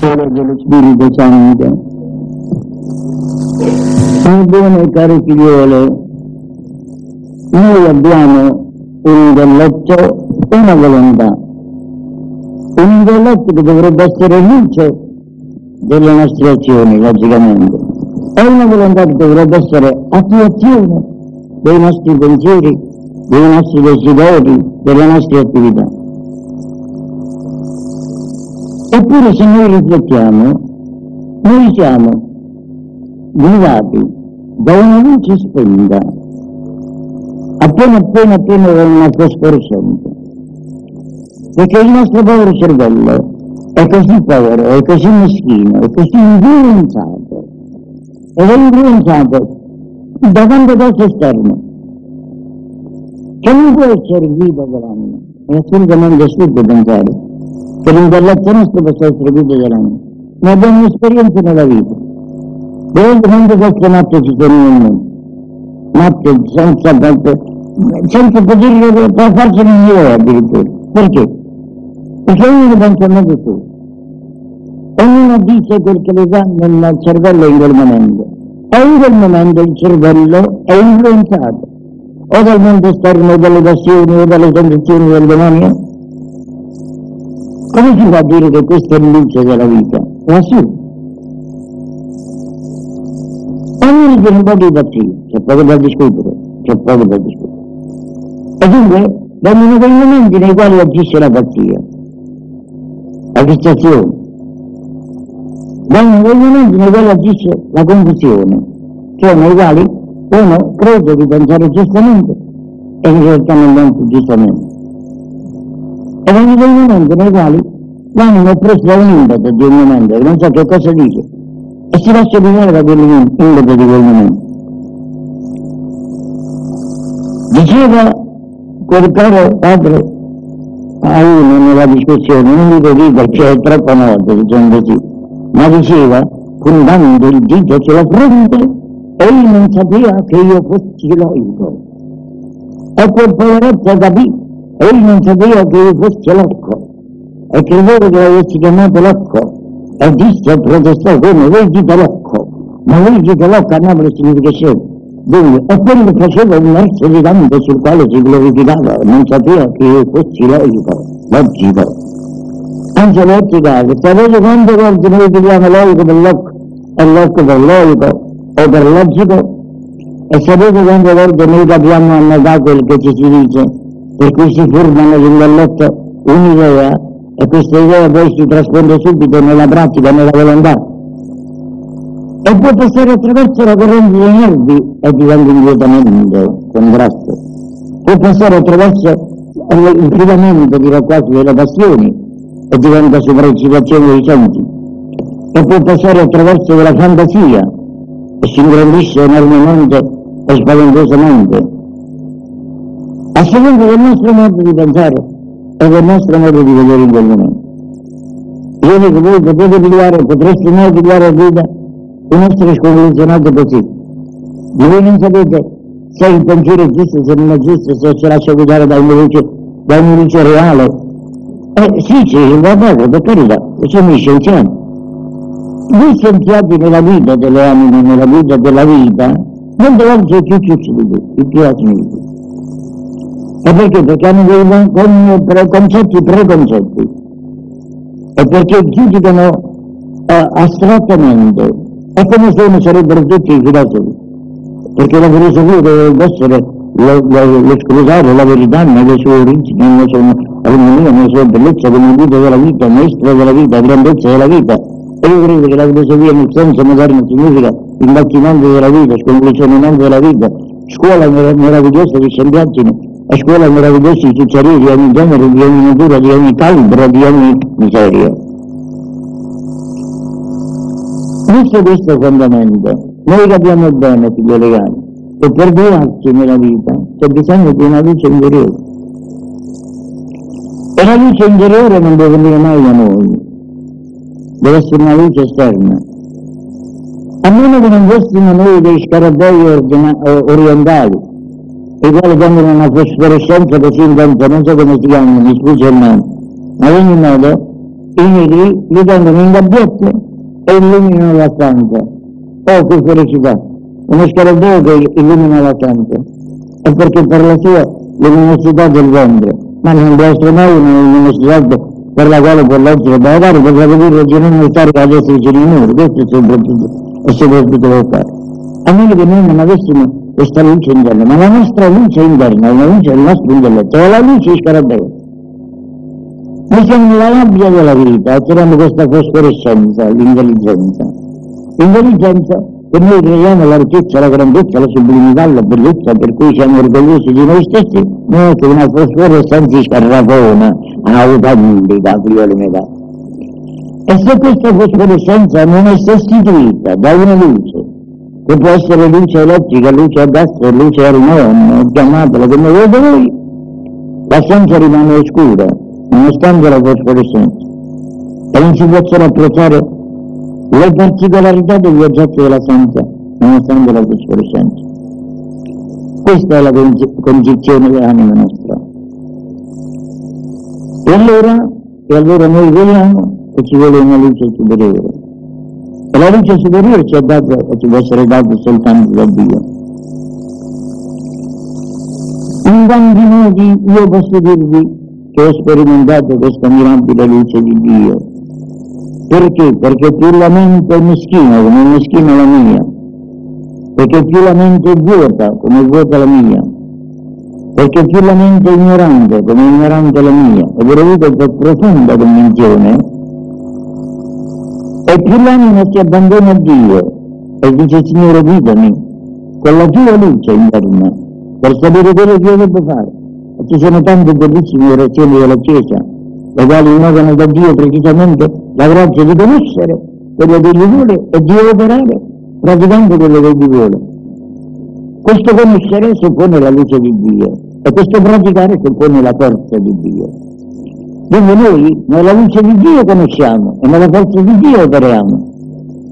sole dello Spirito Santo. Mie buone care figliole, noi abbiamo un intelletto e una volontà. Un intelletto che dovrebbe essere luce delle nostre azioni, logicamente, e una volontà che dovrebbe essere attuazione dei nostri pensieri, dei nostri desideri, delle nostre attività. Eppure se noi riflettiamo, noi siamo guidati da una luce spenta, appena appena appena da una fosforescenza. Perché il nostro povero cervello è così povero, è così meschino, è così influenzato, ed è influenzato da tante cose esterne, che non può essere guida dell'anima. È assolutamente assurdo pensare che l'intelletto nostro possa essere guida dell'anima. Noi abbiamo un'esperienza nella vita. Vedete quante cose matte ci sono nel mondo? Matte senza, senza poter farci un'idea addirittura. Perché? Perché ognuno pensa a modo suo. Ognuno dice quel che le dà nel cervello in quel momento. E in quel momento il cervello è influenzato o dal mondo esterno, dalle passioni o dalle condizioni del demonio. Come si può dire che questa è luce della vita? È assurdo. Ognuno tiene un po' di partito, c'è poco da discutere, c'è poco da discutere. E dunque vengono quei momenti nei quali agisce la pazzia, la fissazione. Vengono quei momenti nei quali agisce la confusione, cioè nei quali uno crede di pensare giustamente e in realtà non pensa giustamente. E vengono quei momenti nei quali l'anima è preso da un impeto di un momento che non sa che cosa dice e si lascia guidare da quell'impeto di quel momento. Diceva quel caro padre a uno nella discussione, non dico qui perché è troppo notte, diciamo così, ma diceva, puntando il dito sulla fronte, egli non sapeva che io fossi loico. E quel poveretto capì, egli non sapeva che io fossi locco, e credeva che l'avessi chiamato locco, e disse e protestò come, voi dite locco, ma voi dite locco a Napoli significa scemo. Dunque, e quello faceva un verso di campo sul quale si glorificava, non sapeva che io fossi logico, logico. Anzi, logico, sapete quante volte noi chiediamo logico per locco e locco per logico o per logico? E sapete quante volte noi capiamo a metà quel che ci si dice, per cui si formano l'intelletto un'idea e questa idea poi si trasfonde subito nella pratica, nella volontà e può passare attraverso la corrente dei nervi e diventa inquietamento, contrasto. Può passare attraverso il privamento, dirò quasi, delle passioni e diventa sopraccitazione dei sensi. E può passare attraverso della fantasia e si ingrandisce enormemente e spaventosamente. A seconda del nostro modo di pensare e del nostro modo di vedere in quel momento. Io dico, voi potete pigliare, potreste mai pigliare a vita il nostro è sconvenzionato così. Ma voi non sapete se il pensiero è giusto, se non è giusto, se si lascia guidare da una luce, da una luce reale. Eh sì, sì, va bene, per carità, siamo scienziati. Voi scienziati nella vita delle anime, nella vita della vita, non dovete essere più giusti di tutti, più asini di tutti. E perché? Perché hanno dei preconcetti preconcetti. E perché giudicano eh, astrattamente è come se uno sarebbero tutti i filosofi, perché la filosofia dovrebbe essere l'esclusare la verità nelle sue origini, nella sua armonia, nella sua bellezza, come guida della vita, maestra della vita, grandezza della vita. E io credo che la filosofia nel senso moderno significa imbattimento della vita, sconclusionamento della vita, scuola meravigliosa di scienziaggine e scuola meravigliosa di ciucceria di ogni genere, di ogni natura, di ogni calibro, di ogni miseria. Visto questo fondamento, noi capiamo bene, figlioli cari, che per guidarci nella vita c'è bisogno di una luce interiore. E la luce interiore non deve venire mai da noi, deve essere una luce esterna. A meno che non fossimo noi dei scarabei orientali, i quali danno una fosforescenza così intensa, non so come si chiamano, mi scusi il ma in ogni modo i neri li tengono in gabbiette e illuminano la stanza. Oh, che felicità! Uno scarabeo che illumina la stanza. E perché per la sua luminosità del ventre, ma non deve essere mai una luminosità per la quale può leggere dare per capire il genere storico ad essere genere, questo è soprattutto, è soprattutto per fare. A meno che noi non avessimo questa luce interna, ma la nostra luce interna è la luce del nostro intelletto, è la luce di scarabeo. Noi siamo nella rabbia della vita teniamo questa fosforescenza, l'intelligenza. L'intelligenza che noi crediamo la ricchezza, la grandezza, la sublimità, la bellezza, per cui siamo orgogliosi di noi stessi, non è che una fosforescenza scarrafona, autentica, metà. E se questa fosforescenza non è sostituita da una luce, che può essere luce elettrica, luce a gas, luce a neon, chiamatela come volete voi, la scienza rimane oscura, nonostante la fosforescenza, e non si possono apprezzare le particolarità degli oggetti della scienza, nonostante la fosforescenza. Questa è la condizione dell'anima nostra. E allora, e allora noi vediamo che ci vuole una luce superiore. E la luce superiore ci, è data, ci può essere data soltanto da Dio. In tanti modi io posso dirvi che ho sperimentato questa mirabile luce di Dio. Perché? Perché più la mente è meschina, come è meschina la mia, perché più la mente è vuota, come è vuota la mia, perché più la mente è ignorante, come è ignorante la mia, e per avuto per profonda convinzione, e più l'anima si abbandona a Dio e dice Signore guidami con la tua luce interna per sapere quello che io devo fare ci sono tante bellissime orazioni della Chiesa, le quali invocano da Dio precisamente la grazia di conoscere quello che gli vuole e di operare praticando quello che gli vuole. Questo conoscere suppone la luce di Dio e questo praticare suppone la forza di Dio. Quindi noi nella luce di Dio conosciamo e nella forza di Dio operiamo.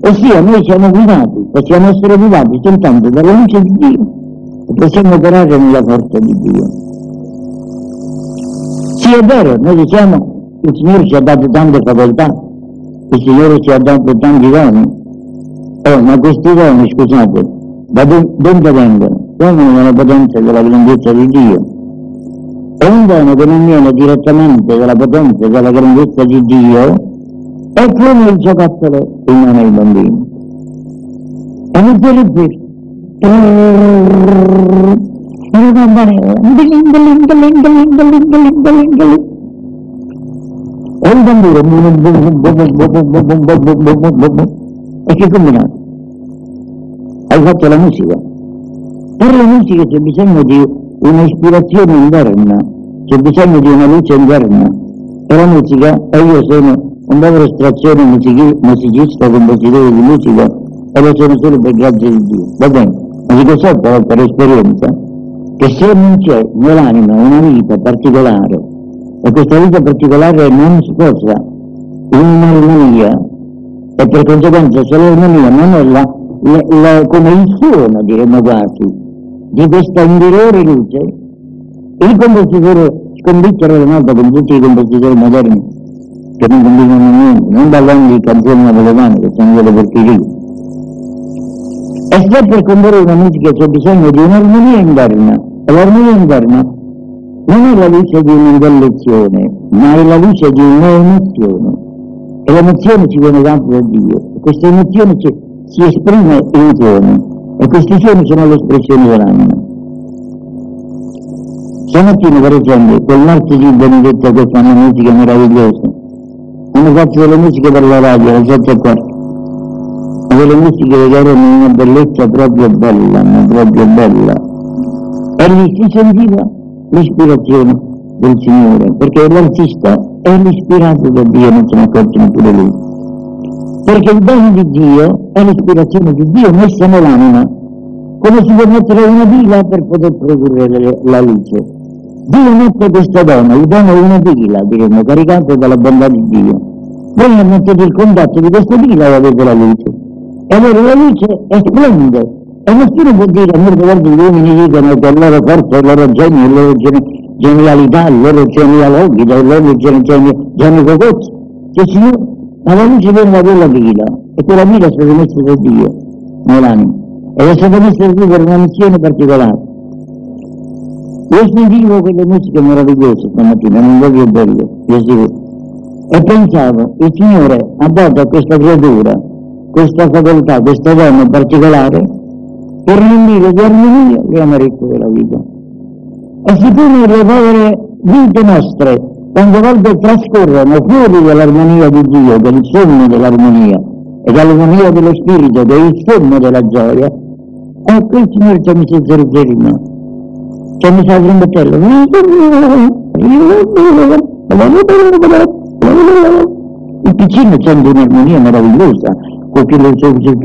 Ossia noi siamo guidati, possiamo essere guidati soltanto dalla luce di Dio e possiamo operare nella forza di Dio. Sì, è vero, noi diciamo il Signore ci ha dato tante facoltà, il Signore ci ha dato tanti doni. Oh, ma questi doni, scusate, da dove vengono? Vengono dalla potenza della grandezza di Dio. E un dono che non viene direttamente dalla potenza della grandezza di Dio è il giocattolo in mano ai bambini. E non ti ripeto. E un tamburo e che combinato? Hai fatto la musica. Per la musica c'è bisogno di un'ispirazione interna, c'è bisogno di una luce interna. E la musica, e io sono un povero estrazione musicista, compositore di musica, e lo sono solo per grazia di Dio. Va bene, ma dico però per esperienza che se non c'è nell'anima una vita particolare, e questa vita particolare non sposa in un'armonia, e per conseguenza se l'armonia non è la, la, la, come il suono, diremmo quasi, di questa interiore luce, il scommettere le note con tutti i compositori moderni che non combinano niente, non parlando di canzoni napoletane che sono quelle porcherie. E se per comporre una musica c'è bisogno di un'armonia interna, L'armonia interna non è la luce di un'intellezione, ma è la luce di un'emozione. E l'emozione ci viene data da Dio. E questa emozione ci, si esprime in suoni. E questi suoni sono l'espressione dell'anima. Stamattina, per esempio, quel martedì benedetto che fanno musica meravigliosa, hanno fatto delle musiche per la radio alle 7 e quarto. Ma delle musiche che erano una bellezza proprio bella, ma proprio bella e lì si sentiva l'ispirazione del Signore, perché l'artista è l'ispirato da Dio, non se ne accorge neppure lui. Perché il dono di Dio è l'ispirazione di Dio messa nell'anima, come si può mettere una pila per poter produrre la luce. Dio mette questo dono, il dono è una pila, diremmo, caricata dalla bontà di Dio. Voi mettete il contatto di questa pila e avete la luce. E allora la luce è splendida, e nessuno può dire, molte volte gli uomini dicono che il loro forza, il loro genio, la loro genialità, il loro genealogico, il loro genio cocozzo, che Signore, ma la luce viene da quella vita, e quella vita è stata messa da Dio nell'anima, ed è stata messa da Dio per una missione particolare. Io sentivo quelle musiche meravigliose stamattina, non voglio bello, io e pensavo, il Signore ha dato a questa creatura questa facoltà, questa donna particolare, per riunire di armonia le amarezze della vita. E siccome le povere vite nostre, quando volte trascorrono fuori dall'armonia di Dio, del sogno dell'armonia, e dall'armonia dello spirito, che è il sogno della gioia, ecco il Signore zero zero in mano. Ci ha messo la trombettella. Il piccino sente un'armonia meravigliosa, perché le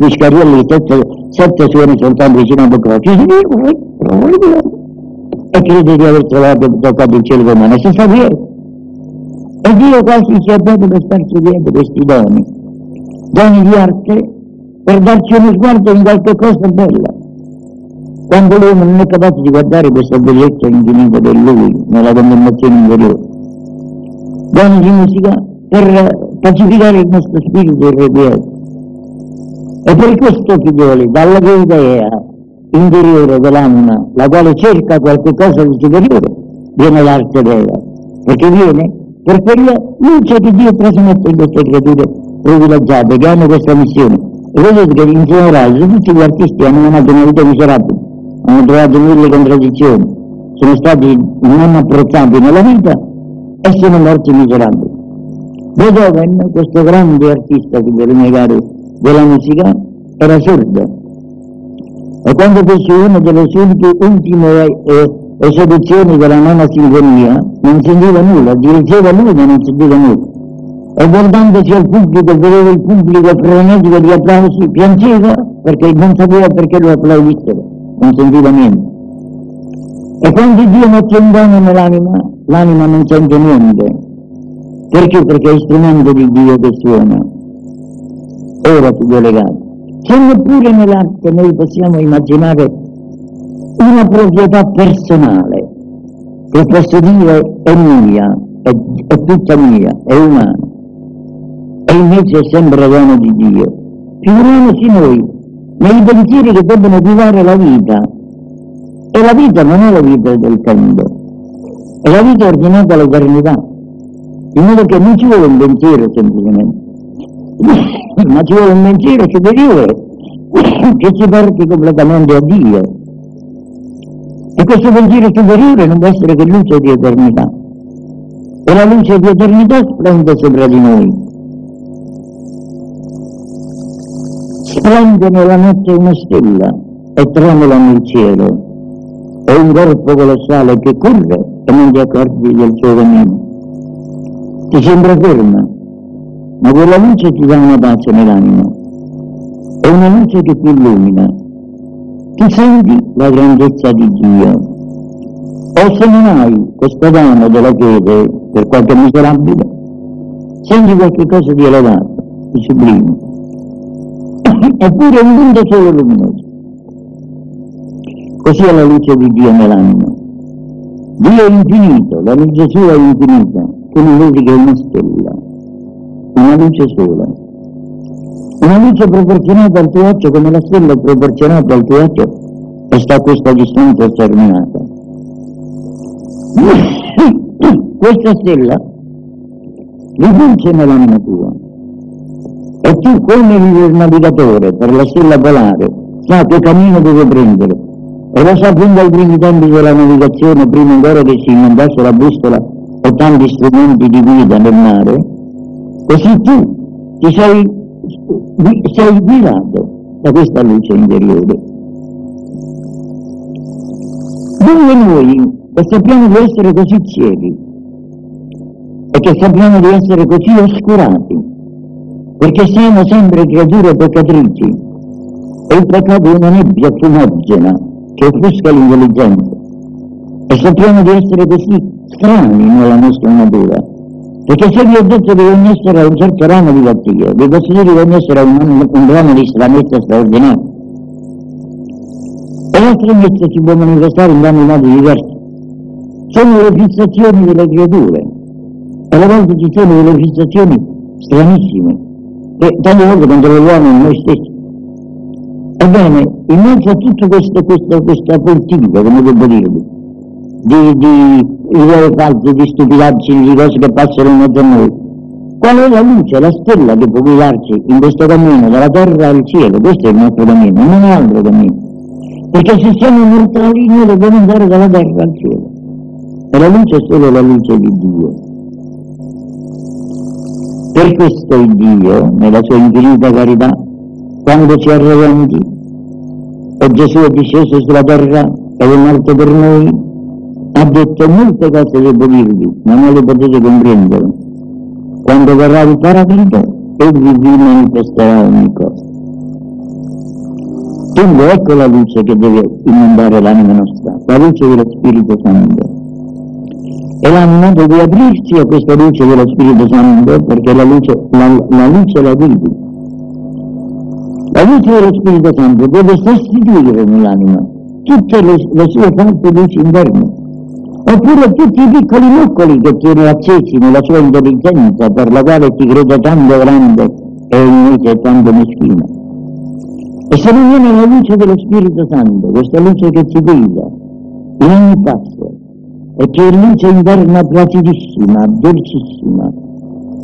fiscarielle sette, sette suoni soltanto vicino a bocca. E crede di aver trovato, toccato il cielo con mano. Si sta dietro. E Dio quasi ci ha dato per starci dietro questi doni, doni di arte, per darci uno sguardo in qualche cosa bella. Quando l'uomo non è capace di guardare questa bellezza infinita di lui, nella contemplazione interiore, doni di musica per pacificare il nostro spirito irrequieto. E per questo, figlioli, dalla idea interiore dell'anima, la quale cerca qualche cosa di superiore, viene l'arte vera, perché viene per quella luce che Dio trasmette in queste creature privilegiate che hanno questa missione. E vedete che in generale tutti gli artisti hanno una vita miserabile, hanno trovato mille contraddizioni, sono stati non apprezzati nella vita e sono morti miserabili. Beethoven, questo grande artista, figlioli miei cari, della musica, era sordo. E quando fece una delle sue ultime eh, esecuzioni della nona sinfonia, non sentiva nulla, dirigeva lui ma non sentiva nulla. E guardandosi al pubblico, vedeva il pubblico frenetico di applausi, piangeva perché non sapeva perché lo applaudissero, non sentiva niente. E quando Dio mette un dono nell'anima, l'anima non sente niente, perché? Perché è strumento di Dio che suona. Ora tu delegato. Se neppure nell'arte noi possiamo immaginare una proprietà personale, che posso dire è mia, è, è tutta mia, è umana, e invece è sempre dono di Dio. Figuriamoci noi, nei pensieri che debbono guidare la vita, e la vita non è la vita del tempo, è la vita ordinata all'eternità in modo che non ci vuole un pensiero semplicemente, ma ci vuole un pensiero superiore che ci porti completamente a Dio. E questo pensiero superiore non può essere che luce di eternità. E la luce di eternità splende sopra di noi. Splende nella notte una stella e tremola nel cielo. È un corpo colossale che corre e non ti accorgi del suo cammino ti sembra ferma, ma quella luce ti dà una pace nell'anima, è una luce che ti illumina, ti senti la grandezza di Dio. O se non hai questo dono della fede per qualche miserabile, senti qualche cosa di elevato, di sublime. Eppure un mondo solo luminoso. Così è la luce di Dio nell'anima. Dio è infinito, la luce sua è infinita, non vedi che è una stella, una luce sola. Una luce proporzionata al tuo occhio come la stella proporzionata al tuo occhio sta a questa distanza sterminata. Questa stella ripulce nell'anima tua e tu come il navigatore per la stella polare sa che cammino deve prendere e lo sa fin dai primi tempi della navigazione prima ancora che si inventasse la bussola o tanti strumenti di guida nel mare, così tu ti sei, sei guidato da questa luce interiore. Dunque noi che sappiamo di essere così ciechi e che sappiamo di essere così oscurati, perché siamo sempre creature peccatrici e il peccato è una nebbia fumogena che offusca l'intelligenza e sappiamo di essere così strani nella nostra natura. Perché se vi ho detto che ogni essere ha un certo ramo di cattivo, vi posso dire che ogni essere ha un, un ramo di stranezza straordinaria. E la stranezza si può manifestare in tanti modi diversi. Sono le fissazioni delle creature. Alle volte ci sono delle fissazioni stranissime, e tante volte controlliamo noi stessi. Ebbene, in mezzo a tutta questa, questa, questa politica, come devo dirvi, di, di idee false, di stupidaggini, di cose che passano in mezzo a noi, qual è la luce, la stella che può guidarci in questo cammino dalla terra al cielo? Questo è il nostro cammino, non è altro cammino. Perché se siamo mortali noi dobbiamo andare dalla terra al cielo. E la luce è solo la luce di Dio. Per questo il Dio, nella sua infinita carità, quando ci arreventi, e Gesù è disceso sulla terra ed è morto per noi, ha detto molte cose che devo dirvi, ma non le potete comprendere. Quando verrà il Paraclito, egli vi manifesterà ogni cosa. Quindi ecco la luce che deve inondare l'anima nostra, la luce dello Spirito Santo e l'anima deve aprirsi a questa luce dello Spirito Santo perché la luce la, la, luce la vedi. La luce dello Spirito Santo deve sostituire nell'anima tutte le, le sue falte luci interne oppure tutti i piccoli nuclei che tiene accesi nella sua intelligenza per la quale ti crede tanto grande e invece tanto meschino. E se non viene la luce dello Spirito Santo, questa luce che ti guida in ogni passo, e che è luce interna placidissima, dolcissima,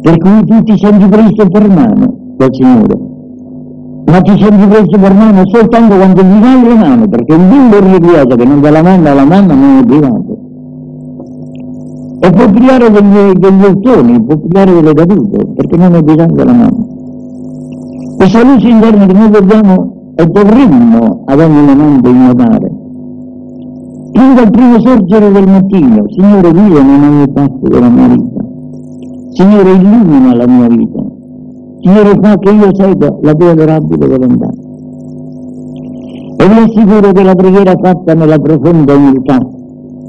per cui tu ti senti preso per mano dal Signore, ma ti senti preso per mano soltanto quando gli dai le mani, perché un bimbo irrequieto che non dà la mano alla mamma non è privato. E può pigliare degli, degli ottoni, può pigliare delle cadute, perché non è bisogno della mano. Questa luce interna che noi dobbiamo e dovremmo ad ogni momento innotare, fin dal primo sorgere del mattino, Signore guida in ogni passo della mia vita, Signore illumina la mia vita, Signore fa che io segua la tua adorabile volontà. E vi assicuro che la preghiera fatta nella profonda umiltà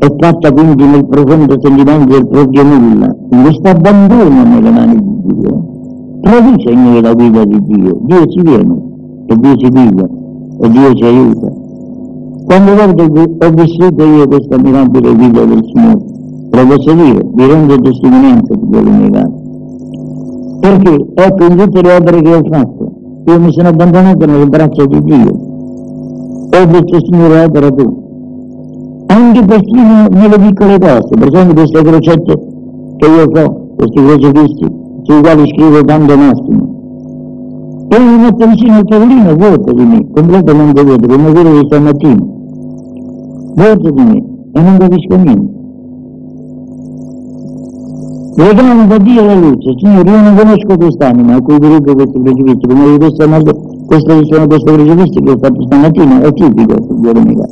è fatta quindi nel profondo sentimento del proprio nulla, in questo abbandono nelle mani di Dio, produce in noi la guida di Dio. Dio ci viene e Dio ci guida e Dio ci aiuta. Quando volte ho vissuto io questa mirabile vita del Signore, lo posso dire, vi rendo testimonianza di quello negato. Perché, ecco, in tutte le opere che ho fatto, io mi sono abbandonato nelle braccia di Dio. Ho detto, Signore, opera tu. Anche persino nelle piccole cose, per esempio queste crocette che io so, questi crocifissi, sui quali scrivo tanto massimo. E vicino al tavolino vuoto di me, completamente vuoto, come quello di stamattina vuoto di me e non capisco niente. Regalo da Dio la luce, Signore, io non conosco quest'anima a cui dirigo questi precipizzi, come questa, questa, sono questi precipizzi che ho fatto stamattina, è tipico, Dio mio.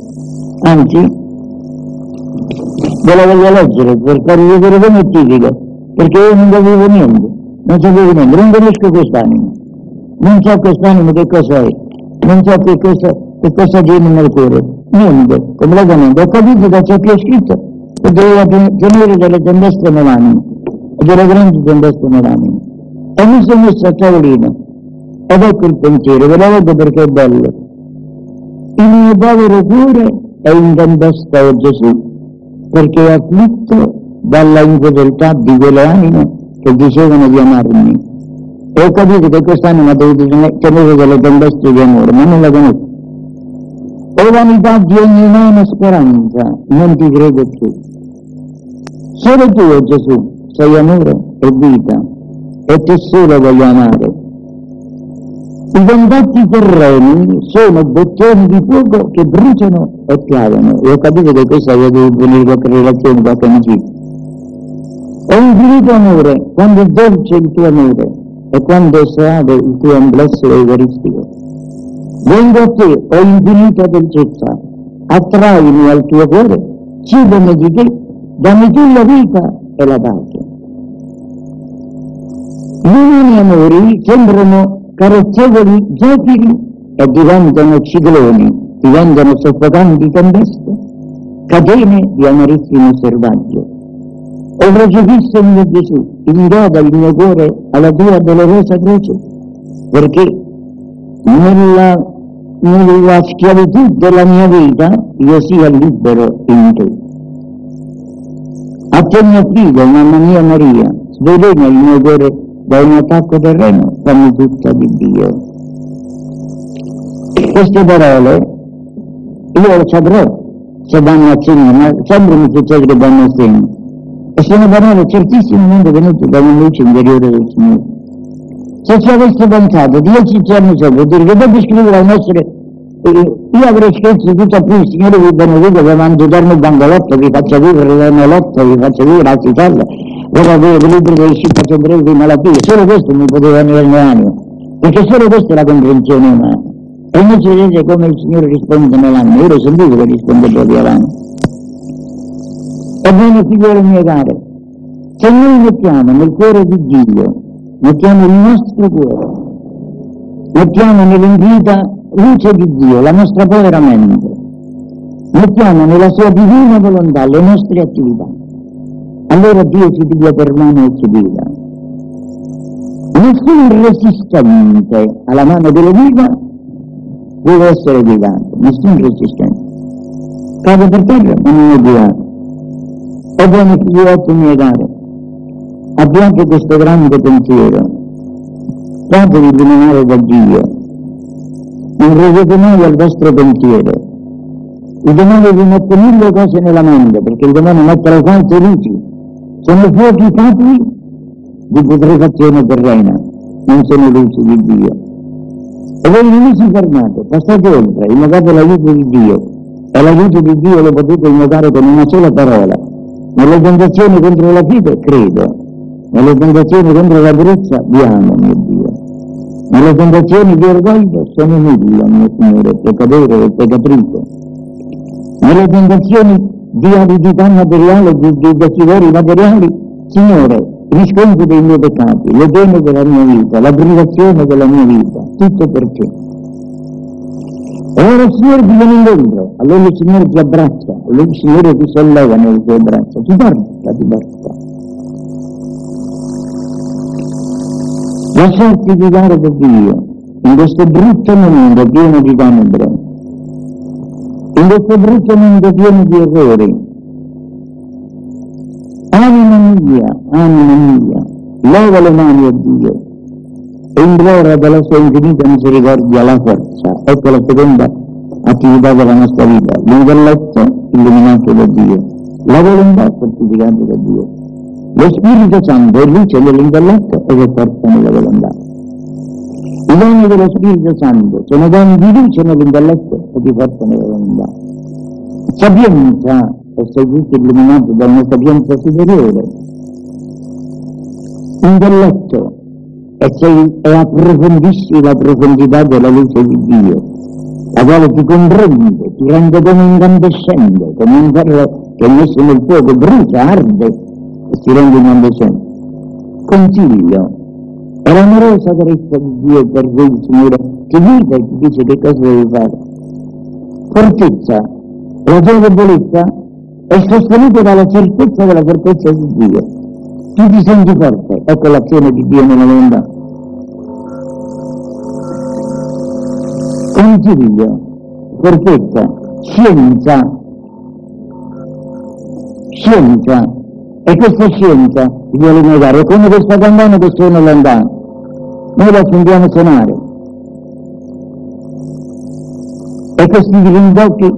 Anzi, ve la voglio leggere per farvi vedere come è tipico, perché io non capivo niente, non sapevo niente, non conosco quest'anima, non so quest'anima che cosa è, non so che cosa, che cosa tiene nel cuore, niente, completamente. Ho capito da ciò che ho scritto che doveva tenere delle tempeste nell'anima, delle grandi tempeste nell'anima. E mi sono messo a tavolino, ed ecco il pensiero, ve lo vedo perché è bello. Il mio povero cuore è in tempesta, o Gesù, perché è afflitto dalla infedeltà di quelle anime che dicevano di amarmi. E ho capito che quest'anima deve tenere delle tempeste di amore, ma non la conosco. O vanità di ogni umana speranza, non ti credo più. Solo tu, oh Gesù, sei amore e vita, e te solo voglio amare. I contatti terreni sono bottoni di fuoco che bruciano e piavano. E ho capito che questa io devo venire qualche relazione, qualche amicizia. È infinito amore, quando è dolce il tuo amore e quando è soave il tuo amplesso eucaristico. Vengo a te, o infinita dolcezza, attraimi al tuo cuore, cibami di te, dammi tu la vita e la pace. Gli umani amori sembrano carezzevoli zefiri e diventano cicloni, diventano soffocanti tempeste, catene di amarissimo selvaggio. O crocifisso mio Gesù, indoda il mio cuore alla tua dolorosa croce, perché nella, nella schiavitù della mia vita io sia libero in te. A te mio figlio, mamma mia Maria, svelena il mio cuore da un attacco terreno, fammi tutta di Dio. Queste parole io le saprò se danno a segno, ma sempre mi succede che danno a segno. E sono parole certissimamente venute da luce interiore del Signore. Se ci avessi pensato dieci giorni dopo, dire che dopo scrivere al nostro io avrei scritto tutto a più, il Signore vi benedica, vi mando eterno bancolotto, vi faccia vivere l'enolotto, vi faccia vivere la citella, ora avere libri dei 500 di malattie, solo questo mi poteva venire nell'animo, perché solo questa è la comprensione umana. E invece vedete come il Signore risponde nell'anima, io l'ho sentito che risponde proprio all'anima. Ebbene, figliole mie care, se noi mettiamo nel cuore di Dio, mettiamo il nostro cuore, mettiamo nell'invita luce di Dio, la nostra povera mente, mettiamo nella sua divina volontà le nostre attività, allora Dio ci piglia per mano e ci guida. Nessun resistente alla mano della vita deve essere guidato, nessun resistente. Cade per terra ma non è guidato. Ebbene, figliotti miei cari, abbiate questo grande pensiero, fatevi illuminare da Dio, non credete mai al vostro pensiero. Il demonio vi mette mille cose nella mente, perché il demonio mette le false luci. Sono fuochi capri di putrefazione terrena, non sono luci di Dio. E voi non vi fermate, passate oltre, invocate l'aiuto di Dio. E l'aiuto di Dio lo potete invocare con una sola parola. Nelle tentazioni contro la fede, credo. Nelle tentazioni contro la durezza, vi amo, mio Dio. Nelle tentazioni di orgoglio sono nulla, mio Signore, peccatore e peccatrice. Nelle tentazioni di avidità materiale, di, di desideri materiali, Signore, riscontro dei miei peccati, le pene della mia vita, la privazione della mia vita, tutto perché. E ora il Signore ti viene incontro, allora il Signore ti abbraccia, allora il Signore ti solleva nelle sue braccia, ti porta, ti porta. Lasciarti guidare da Dio in questo brutto mondo pieno di tenebre, in questo brutto mondo pieno di errori. Anima mia, anima mia, leva le mani a Dio implora dalla sua infinita misericordia la forza. Ecco la seconda attività della nostra vita, l'intelletto illuminato da Dio, la volontà fortificata da Dio. Lo Spirito Santo è luce dell'intelletto ed è forza nella volontà. I doni dello Spirito Santo sono doni di luce nell'intelletto e di forza nella volontà. Sapienza, e sei tutto illuminato da una sapienza superiore. Intelletto, e, sei, e approfondisci la profondità della luce di Dio, la quale ti comprende, ti rende come incandescente, come un ferro che è messo nel fuoco, brucia, arde e si rende incandescente. Consiglio, è l'amorosa carezza di Dio per voi, Signore, ti guida e ti dice che cosa devi fare. Fortezza, la tua debolezza è sostenuta dalla certezza della fortezza di Dio. Tu ti senti forte, ecco l'azione di Dio nella volontà. Consiglio, fortezza, scienza, scienza, e questa scienza, miei cari, è come questa campana che suona lontano. Noi la sentiamo suonare. E questi grindocchi,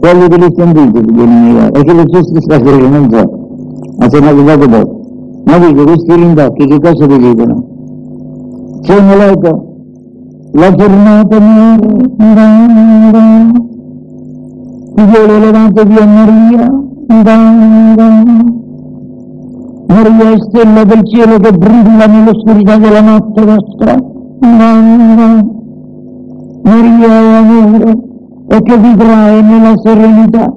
quelli che li sentite, figlioli miei cari, e che lo giusto stasera, non so, ma se ne avete dopo. Ma dico, questi grindocchi che cosa vi dicono? Sono l'eco, la giornata muore, figlioli levatevi a Maria, Maria è stella del cielo che brilla nell'oscurità della notte vostra. Maria è amore e che vi trae nella serenità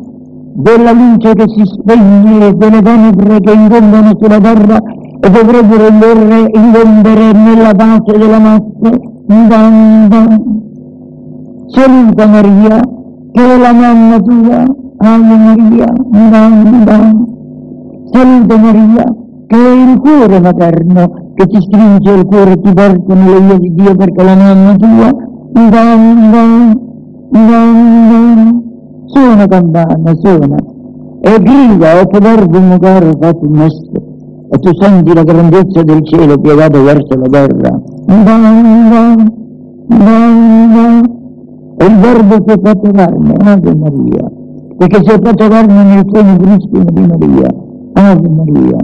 della luce che si spegne e delle tenebre che ingombono sulla terra e dovrebbero ingombere nella pace della notte. Saluta Maria, che è la mamma tua, Ave Maria, Miranda, Salute Maria, che è il cuore materno che ti stringe il cuore e ti porta nelle vie di Dio perché la mamma tua, Miranda, Miranda, suona campana, suona, e grida, o che verbo un caro fatto messo, e tu senti la grandezza del cielo piegato verso la terra. E il verbo si è fatto carne, Ave Maria, perché si è fatto carne nel seno cristino di Maria, Ave Maria.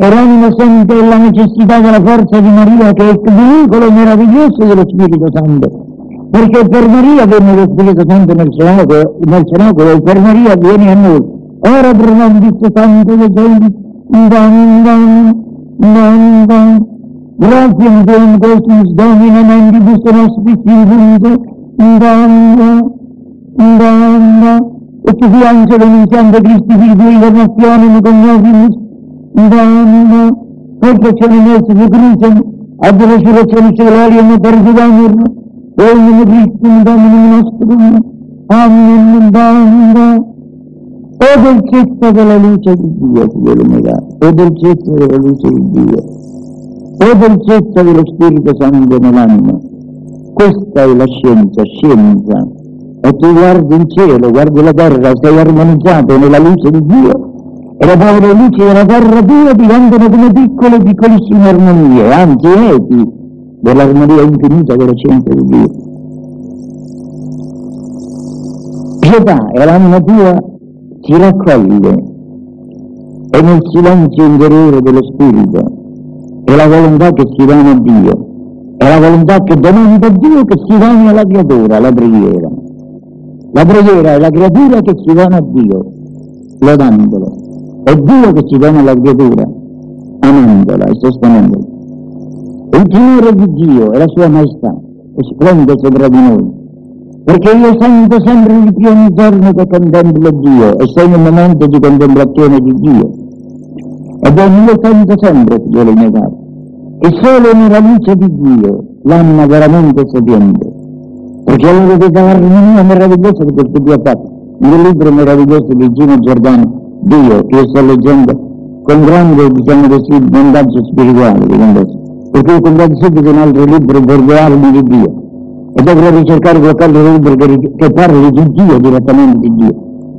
E l'anima sente la necessità della forza di Maria che è il vincolo meraviglioso dello Spirito Santo, perché viene lo Spirito Santo nel cenacolo, nel cenacolo per Maria viene a noi. Ora pronondis santo de Deus, dan, dan, dan, dan, gratiam Deum Cosmus Domine Mendibus Nostris Vivunde, dan, dan, dan, e tu vi angelo iniziante Cristi Figlio incarnazione cognovimus, dan, dan, perfezione nostra di crucem, ad resurrezione celare e perdidamur, e nome Cristo Domine nostrum, amen, dan, o dolcezza della luce di Dio, figliolo mio, o dolcezza della luce di Dio, o dolcezza dello Spirito Santo nell'anima. Questa è la scienza, scienza. E tu guardi il cielo, guardi la terra, sei armonizzato nella luce di Dio e le povere luci della terra tua diventano come piccole, piccolissime armonie, anzi eti dell'armonia infinita della scienza di Dio. Pietà è l'anima tua si raccoglie e nel silenzio interiore dello spirito è la volontà che si dà a Dio, è la volontà che domanda a Dio che si dà alla creatura, la preghiera. La preghiera è la creatura che si dà a Dio, lodandolo. È Dio che si dà alla creatura, amandola e sostenendola. Il timore di Dio è la sua maestà, e splende sopra di noi perché io sento sempre di più ogni giorno che contemplo Dio e in un momento di contemplazione di Dio. Ebbene io sento sempre, figlioli miei cari, che solo nella luce di Dio l'anima veramente sapiente, perché allora vede l'armonia meravigliosa che questo Dio ha fatto. Nel libro meraviglioso di Gino Giordano, Dio, che io sto leggendo con grande, diciamo così, bondaggio spirituale, perché ho comprato subito un altro libro per le armi di Dio e dovrei ricercare qualche altro libro che, che parli di Dio, direttamente di Dio,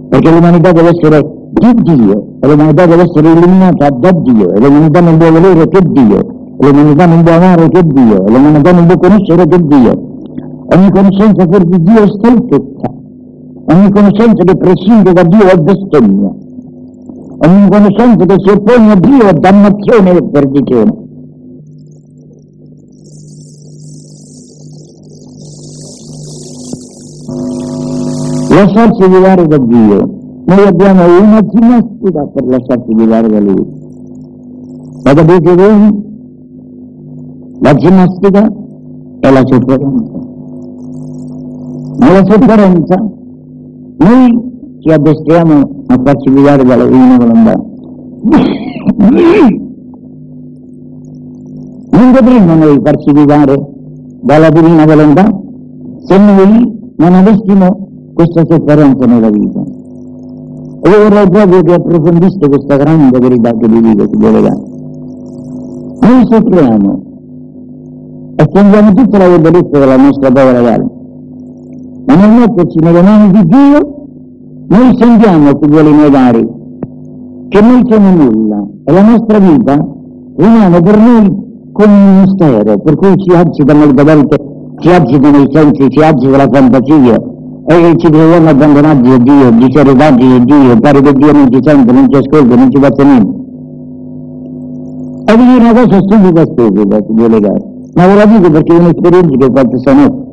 perché l'umanità deve essere di Dio, e l'umanità deve essere illuminata da Dio, e l'umanità non può volere che Dio, e l'umanità non può amare che Dio, e l'umanità non può conoscere che Dio. Ogni conoscenza fuori di Dio è stoltezza, ogni conoscenza che prescinde da Dio è bestemmia, ogni conoscenza che si oppone a Dio è dannazione e perdizione. Lasciarsi guidare da Dio. Noi abbiamo una ginnastica per lasciarsi guidare da Lui. La capite voi? La ginnastica è la sofferenza. Nella sofferenza noi ci addestriamo a farci guidare dalla divina volontà. Non potremmo noi farci guidare dalla divina volontà se noi non avessimo questa sofferenza nella vita. E io vorrei proprio che approfondiste questa grande verità che vi dico, figlio legale. Noi soffriamo e sentiamo tutta la debolezza della nostra povera carne, ma nel metterci nelle mani di Dio, noi sentiamo, figlioli miei cari, che noi siamo nulla e la nostra vita rimane per noi come un mistero, per cui ci agita molte volte, ci agitano i sensi, ci agita la fantasia, e ci troviamo abbandonati da Dio, diseredati da Dio, pare che Dio non ci sente, non ci ascolta, non ci faccia niente. E è una cosa stupida stupida, Dio legale. Ma ve la dico perché è un'esperienza che ho fatto stanotte.